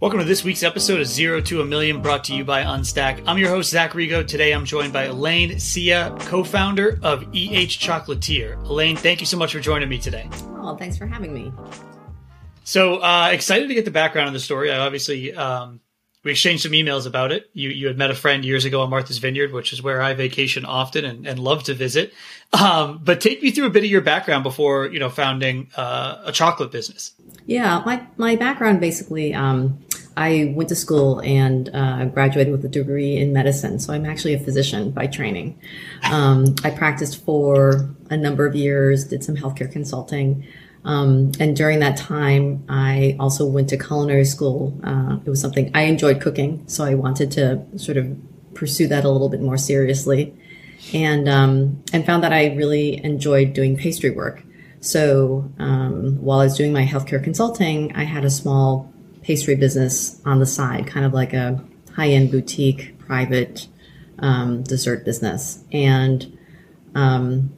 Welcome to this week's episode of Zero to a Million brought to you by Unstack. I'm your host, Zach Rigo. Today I'm joined by Elaine Hsieh, co founder of EH Chocolatier. Elaine, thank you so much for joining me today. Oh, thanks for having me. So uh, excited to get the background of the story. I obviously um, we exchanged some emails about it. You you had met a friend years ago on Martha's Vineyard, which is where I vacation often and, and love to visit. Um, but take me through a bit of your background before you know founding uh, a chocolate business. Yeah, my my background basically. Um, I went to school and uh, graduated with a degree in medicine. So I'm actually a physician by training. Um, I practiced for a number of years, did some healthcare consulting. Um, and during that time, I also went to culinary school. Uh, it was something I enjoyed cooking, so I wanted to sort of pursue that a little bit more seriously, and um, and found that I really enjoyed doing pastry work. So um, while I was doing my healthcare consulting, I had a small pastry business on the side, kind of like a high end boutique private um, dessert business. And um,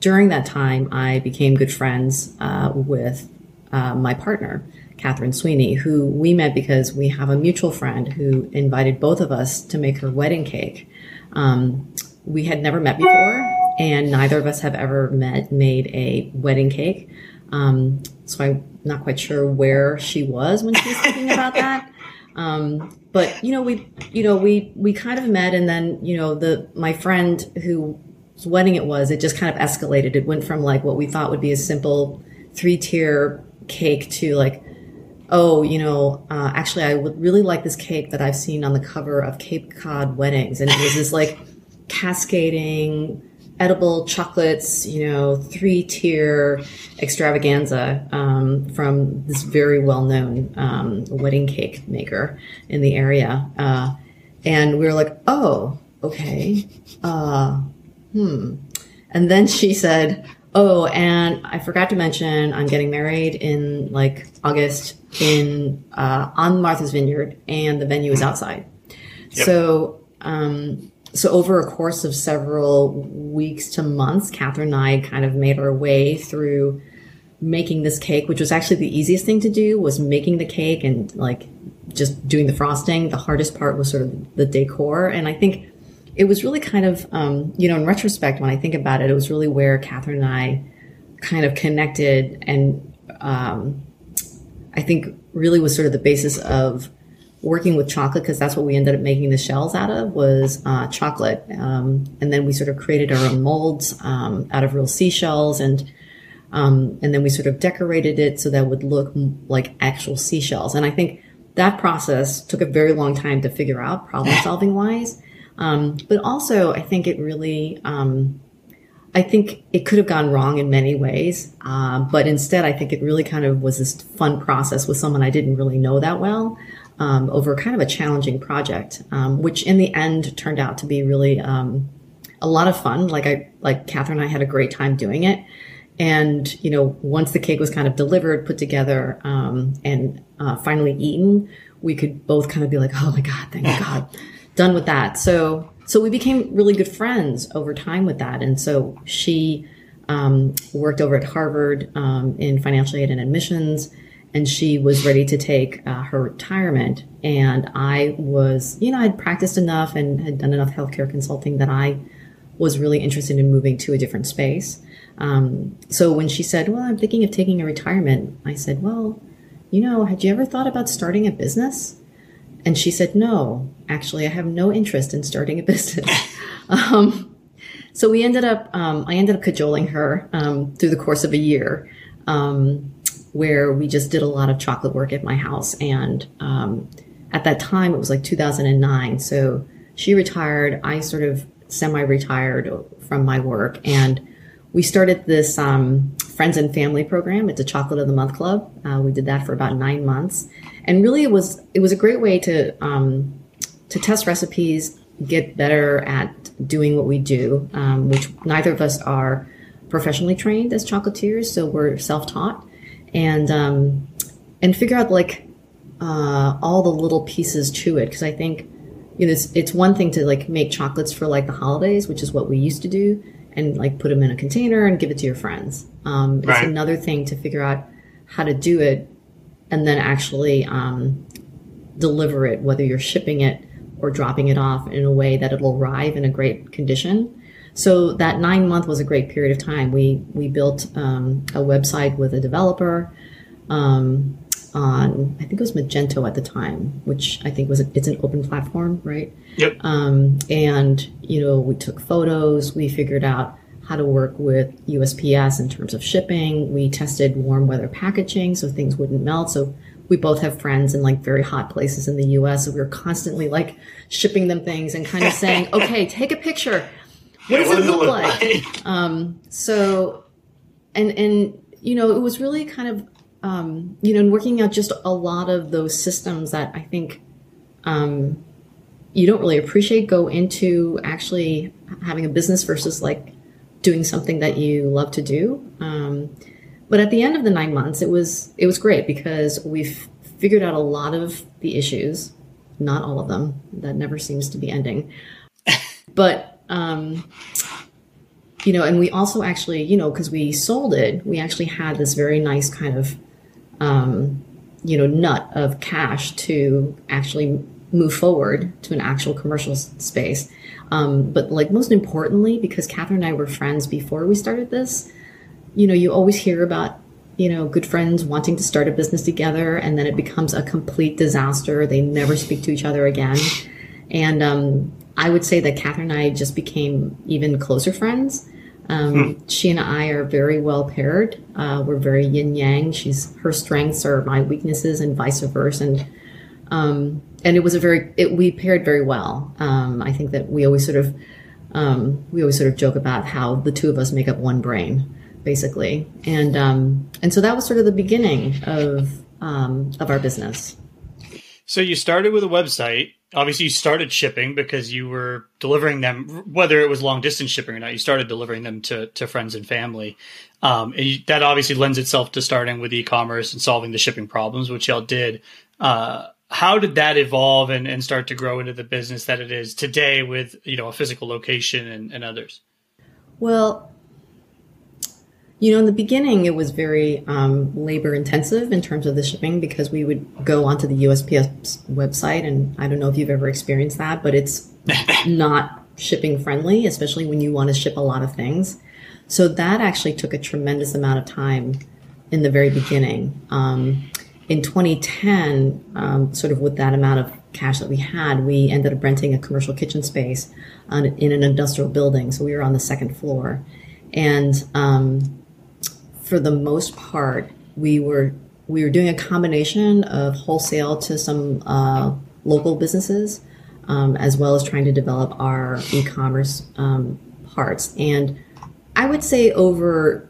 during that time, I became good friends uh, with uh, my partner, Catherine Sweeney, who we met because we have a mutual friend who invited both of us to make her wedding cake. Um, we had never met before, and neither of us have ever met made a wedding cake. Um, so I'm not quite sure where she was when she was thinking about that. Um, but you know, we, you know, we, we kind of met and then, you know, the, my friend whose wedding it was, it just kind of escalated. It went from like what we thought would be a simple three tier cake to like, oh, you know, uh, actually, I would really like this cake that I've seen on the cover of Cape Cod weddings. And it was this like cascading, edible chocolates, you know, three tier extravaganza um, from this very well known um, wedding cake maker in the area. Uh, and we were like, oh, okay. Uh, hmm. And then she said, oh, and I forgot to mention I'm getting married in like August in uh, on Martha's Vineyard, and the venue is outside. Yep. So um, so over a course of several weeks to months, Catherine and I kind of made our way through making this cake, which was actually the easiest thing to do was making the cake and like just doing the frosting. The hardest part was sort of the decor. And I think it was really kind of, um, you know, in retrospect, when I think about it, it was really where Catherine and I kind of connected and, um, I think really was sort of the basis of working with chocolate because that's what we ended up making the shells out of was uh, chocolate. Um, and then we sort of created our own molds um, out of real seashells and um, and then we sort of decorated it so that would look like actual seashells. And i think that process took a very long time to figure out problem solving wise. Um, but also i think it really um, I think it could have gone wrong in many ways, uh, but instead, I think it really kind of was this fun process with someone I didn't really know that well um, over kind of a challenging project, um, which in the end turned out to be really um, a lot of fun. Like I, like Catherine and I had a great time doing it. And, you know, once the cake was kind of delivered, put together, um, and uh, finally eaten, we could both kind of be like, oh my God, thank God, done with that. So, so we became really good friends over time with that. And so she um, worked over at Harvard um, in financial aid and admissions and she was ready to take uh, her retirement. And I was, you know, I'd practiced enough and had done enough healthcare consulting that I was really interested in moving to a different space. Um, so when she said, Well, I'm thinking of taking a retirement, I said, Well, you know, had you ever thought about starting a business? And she said, No, actually, I have no interest in starting a business. um, so we ended up, um, I ended up cajoling her um, through the course of a year. Um, where we just did a lot of chocolate work at my house. And um, at that time, it was like 2009. So she retired. I sort of semi retired from my work. And we started this um, friends and family program. It's a chocolate of the month club. Uh, we did that for about nine months. And really, it was it was a great way to um, to test recipes, get better at doing what we do, um, which neither of us are professionally trained as chocolatiers, so we're self taught and um, and figure out like uh, all the little pieces to it because I think you know it's, it's one thing to like make chocolates for like the holidays, which is what we used to do, and like put them in a container and give it to your friends. Um, it's another thing to figure out how to do it and then actually um, deliver it, whether you're shipping it or dropping it off in a way that it'll arrive in a great condition. So that nine month was a great period of time. We we built um, a website with a developer um, on I think it was Magento at the time, which I think was a, it's an open platform, right? Yep. Um, and you know we took photos. We figured out how to work with USPS in terms of shipping. We tested warm weather packaging so things wouldn't melt. So we both have friends in like very hot places in the US. So we were constantly like shipping them things and kind of saying, okay, take a picture. What does it look, like? Um, so, and, and, you know, it was really kind of, um, you know, working out just a lot of those systems that I think, um, you don't really appreciate go into actually having a business versus like doing something that you love to do. Um, but at the end of the nine months, it was it was great because we've figured out a lot of the issues, not all of them. That never seems to be ending. but um, you know, and we also actually, you know, because we sold it, we actually had this very nice kind of um, you know nut of cash to actually move forward to an actual commercial space. Um, but like most importantly, because Catherine and I were friends before we started this, you know, you always hear about you know good friends wanting to start a business together, and then it becomes a complete disaster. They never speak to each other again, and um, I would say that Catherine and I just became even closer friends. Um, hmm. She and I are very well paired. Uh, we're very yin yang. She's her strengths are my weaknesses, and vice versa. And um, and it was a very it, we paired very well. Um, I think that we always sort of um, we always sort of joke about how the two of us make up one brain, basically, and um, and so that was sort of the beginning of um, of our business. So you started with a website. Obviously, you started shipping because you were delivering them, whether it was long distance shipping or not. You started delivering them to to friends and family, um, and you, that obviously lends itself to starting with e commerce and solving the shipping problems, which y'all did. Uh, how did that evolve and, and start to grow into the business that it is today with you know a physical location and, and others well you know in the beginning it was very um, labor intensive in terms of the shipping because we would go onto the usps website and i don't know if you've ever experienced that but it's not shipping friendly especially when you want to ship a lot of things so that actually took a tremendous amount of time in the very beginning um, in 2010, um, sort of with that amount of cash that we had, we ended up renting a commercial kitchen space on, in an industrial building. So we were on the second floor. And um, for the most part, we were we were doing a combination of wholesale to some uh, local businesses, um, as well as trying to develop our e-commerce um, parts. And I would say over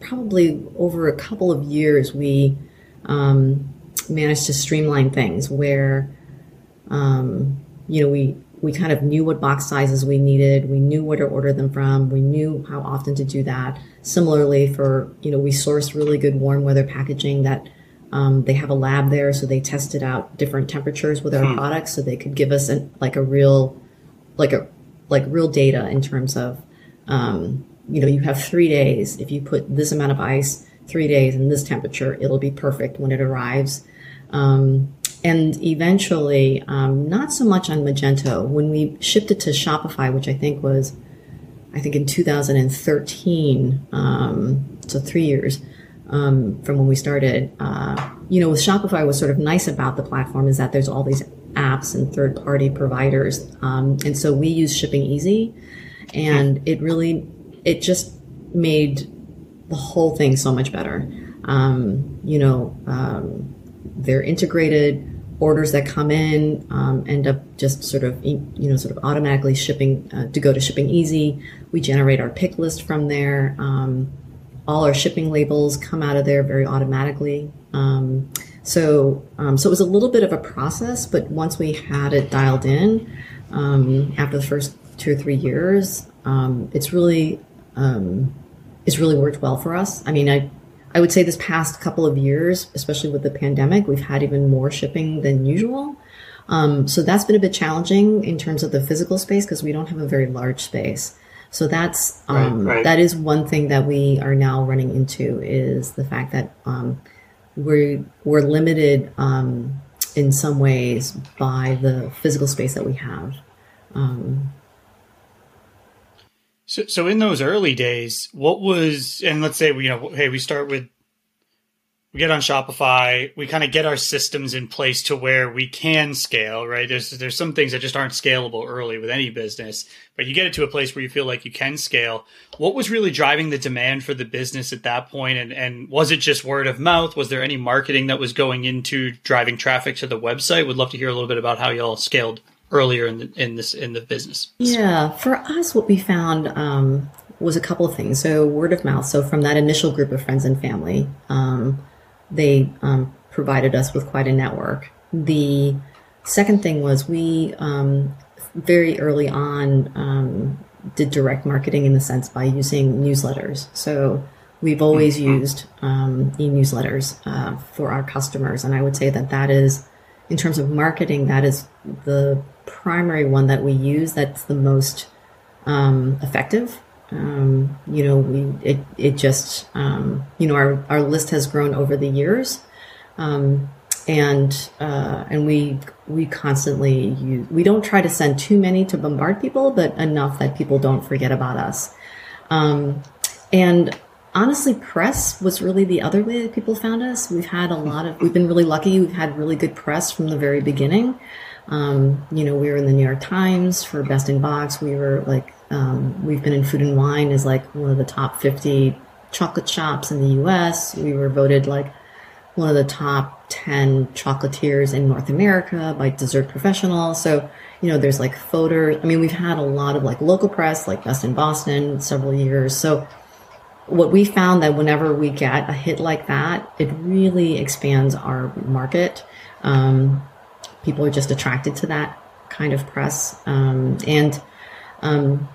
probably over a couple of years, we um, managed to streamline things where, um, you know, we we kind of knew what box sizes we needed. We knew where to order them from. We knew how often to do that. Similarly, for you know, we sourced really good warm weather packaging that um, they have a lab there, so they tested out different temperatures with our hmm. products, so they could give us an, like a real, like a like real data in terms of, um, you know, you have three days. If you put this amount of ice three days in this temperature, it'll be perfect when it arrives. Um, and eventually, um, not so much on Magento. When we shipped it to Shopify, which I think was, I think in 2013, um, so three years um, from when we started, uh, you know, with Shopify, what's sort of nice about the platform is that there's all these apps and third party providers. Um, and so we use ShippingEasy, and it really, it just made the whole thing so much better. Um, you know, um, they're integrated. Orders that come in um, end up just sort of, you know, sort of automatically shipping uh, to go to ShippingEasy. We generate our pick list from there. Um, all our shipping labels come out of there very automatically. Um, so, um, so it was a little bit of a process, but once we had it dialed in, after the first two or three years, it's really um, it's really worked well for us. I mean, I I would say this past couple of years, especially with the pandemic, we've had even more shipping than usual. Um, so that's been a bit challenging in terms of the physical space because we don't have a very large space. So that's um, right, right. that is one thing that we are now running into is the fact that um, we're we're limited um, in some ways by the physical space that we have. So, so in those early days, what was, and let's say we, you know, hey, we start with, we get on Shopify, we kind of get our systems in place to where we can scale, right? There's, there's some things that just aren't scalable early with any business, but you get it to a place where you feel like you can scale. What was really driving the demand for the business at that? And, and was it just word of mouth? Was there any marketing that was going into driving traffic to the website? Would love to hear a little bit about how y'all scaled earlier in the, in this in the business? Yeah, for us, what we found um, was a couple of things. So word of mouth. So from that initial group of friends and family, um, they um, provided us with quite a network. The second thing was we um, very early on um, did direct marketing in the sense by using newsletters. So we've always mm-hmm. used um, e-newsletters uh, for our customers, and I would say that that is in terms of marketing, that is the primary one that we use that's the most um, effective. Um, you know, we it it just um, you know our our list has grown over the years, um, and uh, and we we constantly use, we don't try to send too many to bombard people, but enough that people don't forget about us. Um, and honestly, press was really the other way that people found us. We've had a lot of, we've been really lucky. We've had really good press from the very beginning. Um, you know, we were in the New York Times for Best in Box. We were like, um, we've been in Food and Wine as like one of the top 50 chocolate shops in the US. We were voted like one of the top 10 chocolatiers in North America by Dessert Professional. So, you know, there's like photos. I mean, we've had a lot of like local press, like Best in Boston, several years. So, what we found that whenever we get a hit like that, it really expands our market. Um, people are just attracted to that kind of press, um, and um,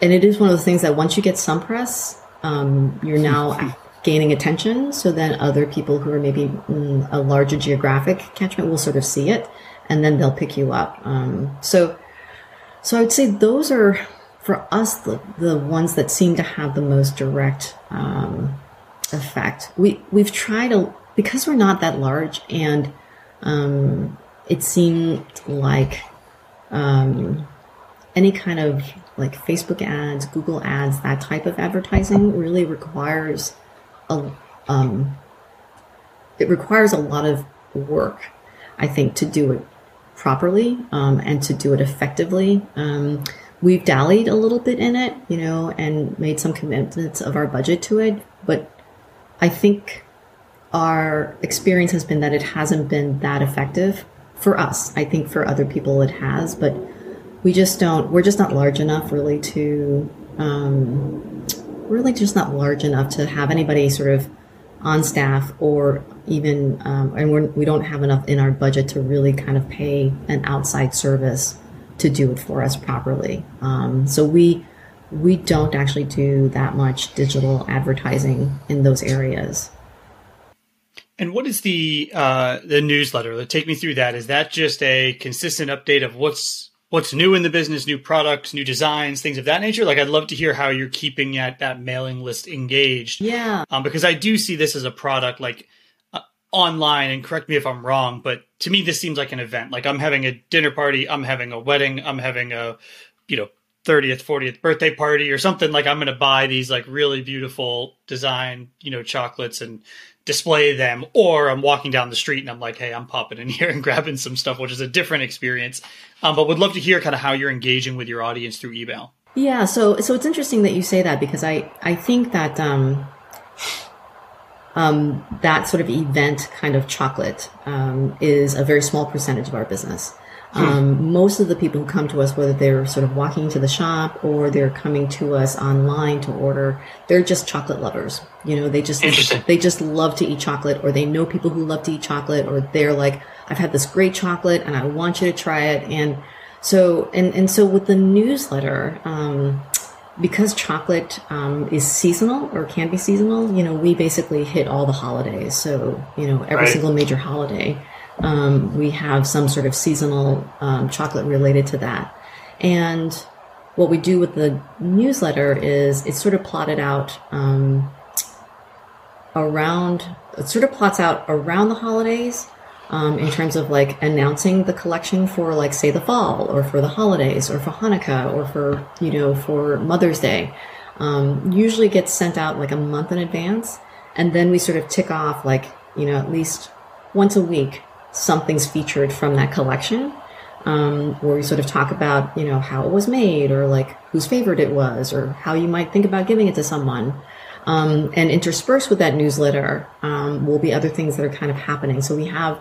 and it is one of those things that once you get some press, um, you're now gaining attention. So then other people who are maybe in a larger geographic catchment will sort of see it, and then they'll pick you up. Um, so so I would say those are for us, the, the ones that seem to have the most direct um, effect, we, we've tried to, because we're not that large and um, it seemed like um, any kind of like Facebook ads, Google ads, that type of advertising really requires a, um, it requires a lot of work, I think, to do it properly um, and to do it effectively. Um, we've dallied a little bit in it, you know, and made some commitments of our budget to it. But I think our experience has been that it hasn't been that effective for us. I think for other people it has, but we just don't, we're just not large enough really to, um, really just not large enough to have anybody sort of on staff or even, um, and we're, we don't have enough in our budget to really kind of pay an outside service to do it for us properly. Um, so we we don't actually do that much digital advertising in those areas. And what is the uh, the newsletter? Take me through that. Is that just a consistent update of what's what's new in the business, new products, new designs, things of that nature? Like, I'd love to hear how you're keeping that that mailing list engaged. Yeah, um, because I do see this as a product like online and correct me if I'm wrong, but to me this seems like an event. Like I'm having a dinner party, I'm having a wedding, I'm having a you know 30th, 40th birthday party or something like I'm going to buy these like really beautiful design, you know, chocolates and display them or I'm walking down the street and I'm like, "Hey, I'm popping in here and grabbing some stuff," which is a different experience. Um, but would love to hear kind of how you're engaging with your audience through email. Yeah, so so it's interesting that you say that because I I think that um um, that sort of event kind of chocolate um, is a very small percentage of our business. Um, most of the people who come to us, whether they're sort of walking into the shop or they're coming to us online to order, they're just chocolate lovers. You know, they just they just love to eat chocolate, or they know people who love to eat chocolate, or they're like, I've had this great chocolate and I want you to try it. And so and and so with the newsletter, um, because chocolate um, is seasonal or can be seasonal, you know, we basically hit all the holidays. So, you know, every right. single major holiday, um, we have some sort of seasonal um, chocolate related to that. And what we do with the newsletter is it's sort of plotted out um, around, it sort of plots out around the holidays, um, in terms of like announcing the collection for like say the fall or for the holidays or for Hanukkah or for you know for Mother's Day. Um, usually gets sent out like a month in advance, and then we sort of tick off like you know at least once a week something's featured from that collection. Um, where we sort of talk about, you know, how it was made or like whose favorite it was or how you might think about giving it to someone. Um, and interspersed with that newsletter um, will be other things that are kind of happening. So we have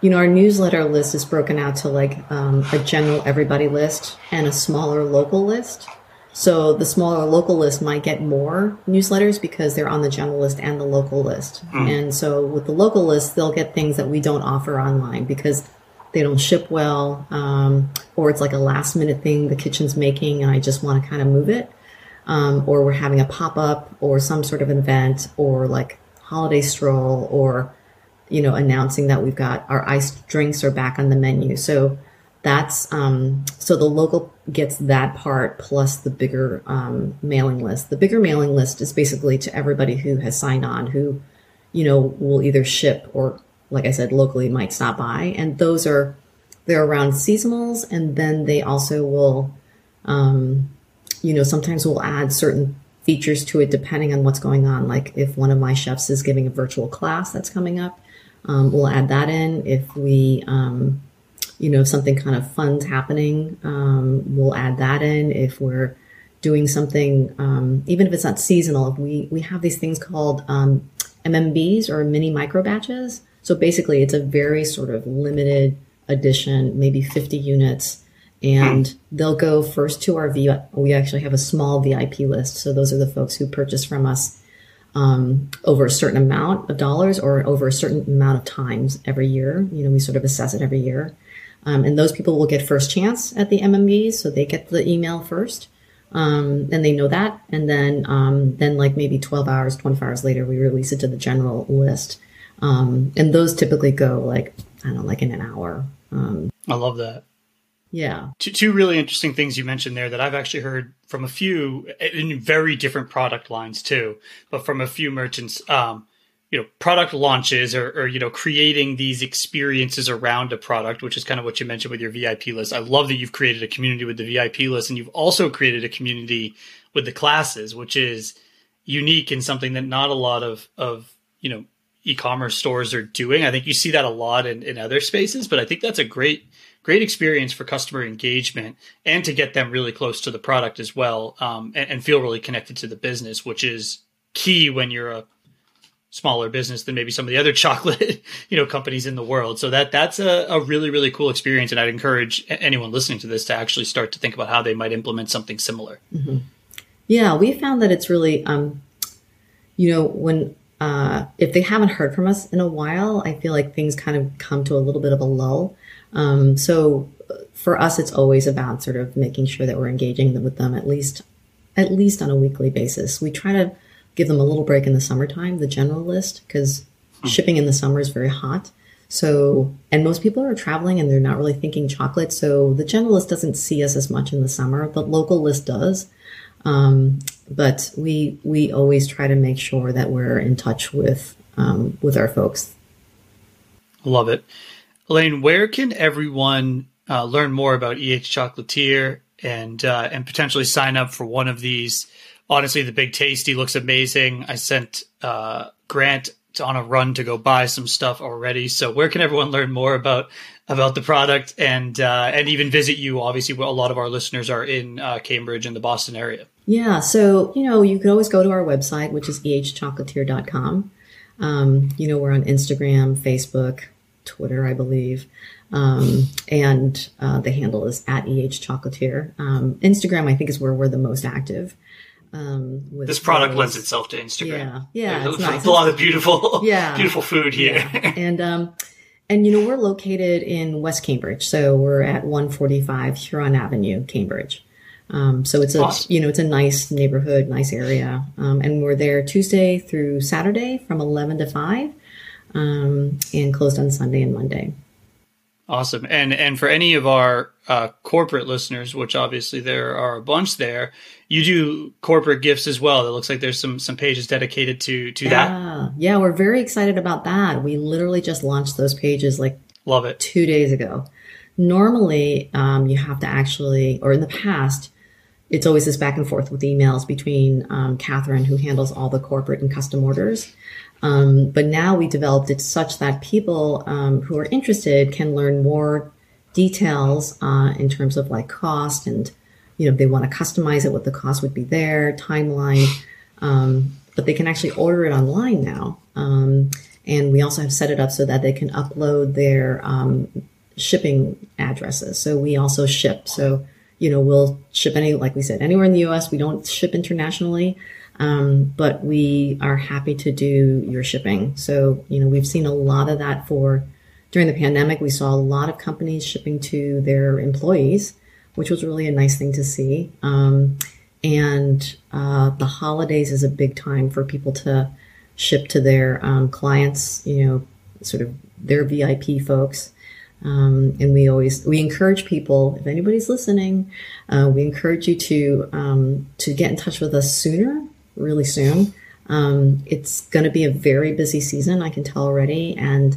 you know, our newsletter list is broken out to like um, a general everybody list and a smaller local list. So the smaller local list might get more newsletters because they're on the general list and the local list. Mm. And so with the local list, they'll get things that we don't offer online because they don't ship well, um, or it's like a last minute thing the kitchen's making and I just want to kind of move it. Um, or we're having a pop up or some sort of event or like holiday stroll or you know, announcing that we've got our iced drinks are back on the menu. So that's um, so the local gets that part plus the bigger um, mailing list. The bigger mailing list is basically to everybody who has signed on, who you know will either ship or, like I said, locally might stop by, and those are they're around seasonals, and then they also will, um, you know, sometimes we'll add certain features to it depending on what's going on. Like if one of my chefs is giving a virtual class that's coming up, um, we'll add that in. If we, um, you know, if something kind of fun's happening, um, we'll add that in. If we're doing something, um, even if it's not seasonal, we, we have these things called MMBs um, or mini micro batches. So basically, it's a very sort of limited edition, maybe 50 units. And they'll go first to our VIP. We actually have a small VIP list. So those are the folks who purchase from us um, over a certain amount of dollars or over a certain amount of times every year. You know, we sort of assess it every year. Um, and those people will get first chance at the MMBs, so they get the email first, um, and they know that. And then, um, then like maybe 12 hours, 24 hours later, we release it to the general list. Um, and those typically go like I don't know, like in an hour. Um, I love that. Yeah. Two, two really interesting things you mentioned there that I've actually heard from a few in very different product lines too, but from a few merchants, um, you know, product launches or, or, you know, creating these experiences around a product, which is kind of what you mentioned with your VIP list. I love that you've created a community with the VIP list and you've also created a community with the classes, which is unique and something that not a lot of, of, you know, e-commerce stores are doing. I think you see that a lot in, in other spaces, but I think that's a great great experience for customer engagement and to get them really close to the product as well um, and, and, feel really connected to the business, which is key when you're a smaller business than maybe some of the other chocolate you know companies in the world. So that that's a, a really really cool experience, and I'd encourage anyone listening to this to actually start to think about how they might implement something similar. Mm-hmm. Yeah, we found that it's really, um, you know, when uh, if they haven't heard from us in a while, I feel like things kind of come to a little bit of a lull. Um, so for us, it's always about sort of making sure that we're engaging with them at least, at least on a weekly basis. We try to give them a little break in the summertime, the general list, because hmm. shipping in the summer is very hot. So, and most people are traveling and they're not really thinking chocolate. So the general list doesn't see us as much in the summer. The local list does. Um, but we, we always try to make sure that we're in touch with, um, with our folks. Love it. Elaine, where can everyone uh, learn more about EH Chocolatier and uh, and potentially sign up for one of these? Honestly, the Big Tasty looks amazing. I sent uh, Grant on a run to go buy some stuff already. So, where can everyone learn more about about the product and uh, and even visit you? Obviously, a lot of our listeners are in uh, Cambridge and the Boston area. Yeah, so you know you can always go to our website, which is ehchocolatier.com. Um, you know, we're on Instagram, Facebook, Twitter, I believe. Um, and uh, the handle is at eh chocolatier. Um, Instagram, I think, is where we're the most active. Um, this product lends itself to Instagram. Yeah, yeah, There's nice. a lot of beautiful, yeah, beautiful food here. Yeah. and um, and you know we're located in West Cambridge, so we're at 145 Huron Avenue, Cambridge. Um, so it's a awesome. you know it's a nice neighborhood, nice area, um, and we're there Tuesday through Saturday from 11 to 5 um, and closed on Sunday and Monday. Awesome. And and for any of our uh, corporate listeners, which obviously there are a bunch there, you do corporate gifts as well. It looks like there's some some pages dedicated to to yeah. that. Yeah, we're very excited about that. We literally just launched those pages like Love it. two days ago. Normally, um, you have to actually, or in the past, it's always this back and forth with emails between um, Catherine, who handles all the corporate and custom orders. Um, but now we developed it such that people um, who are interested can learn more details uh, in terms of like cost and you know if they want to customize it, what the cost would be there, timeline. Um, but they can actually order it online now. Um, and we also have set it up so that they can upload their um, shipping addresses. So we also ship. So you know we'll ship any like we said anywhere in the U.S. We don't ship internationally. Um, but we are happy to do your shipping. So, you know, we've seen a lot of that for during the pandemic. We saw a lot of companies shipping to their employees, which was really a nice thing to see. Um, and uh, the holidays is a big time for people to ship to their um, clients, you know, sort of their VIP folks. Um, and we always we encourage people if anybody's listening uh, we encourage you to um, to get in touch with us sooner really soon. Um, it's going to be a very busy season, I can tell already, and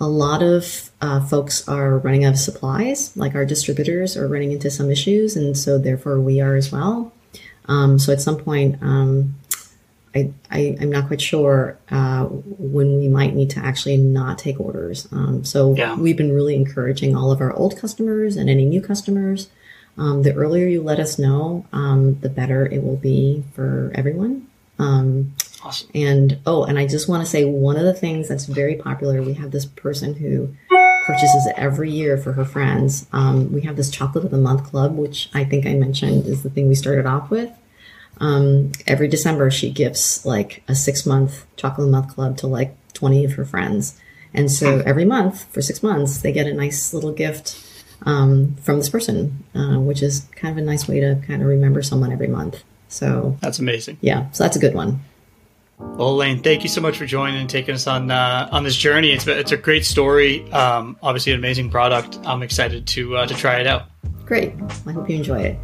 a lot of uh, folks are running out of supplies. Like our distributors are running into some issues, and so therefore we are as well. Um, so at some point, um, I, I am not quite sure uh, when we might need to actually not take orders. Um, so Yeah. we've been really encouraging all of our old customers and any new customers. Um, the earlier you let us know, um, the better it will be for everyone. Um, Awesome. and oh, and I just want to say one of the things that's very popular. We have this person who purchases it every year for her friends. Um, we have this chocolate of the month club, which I think I mentioned is the thing we started off with. Um, every December, she gifts like a six month chocolate of the month club to like 20 of her friends. And so every month for six months, they get a nice little gift um, from this person, uh, which is kind of a nice way to kind of remember someone every month. So, That's amazing. yeah, so that's a good one. Well, Elaine, thank you so much for joining and taking us on uh, on this journey. It's it's a great story. Um, obviously, an amazing product. I'm excited to uh, to try it out. Great. I hope you enjoy it.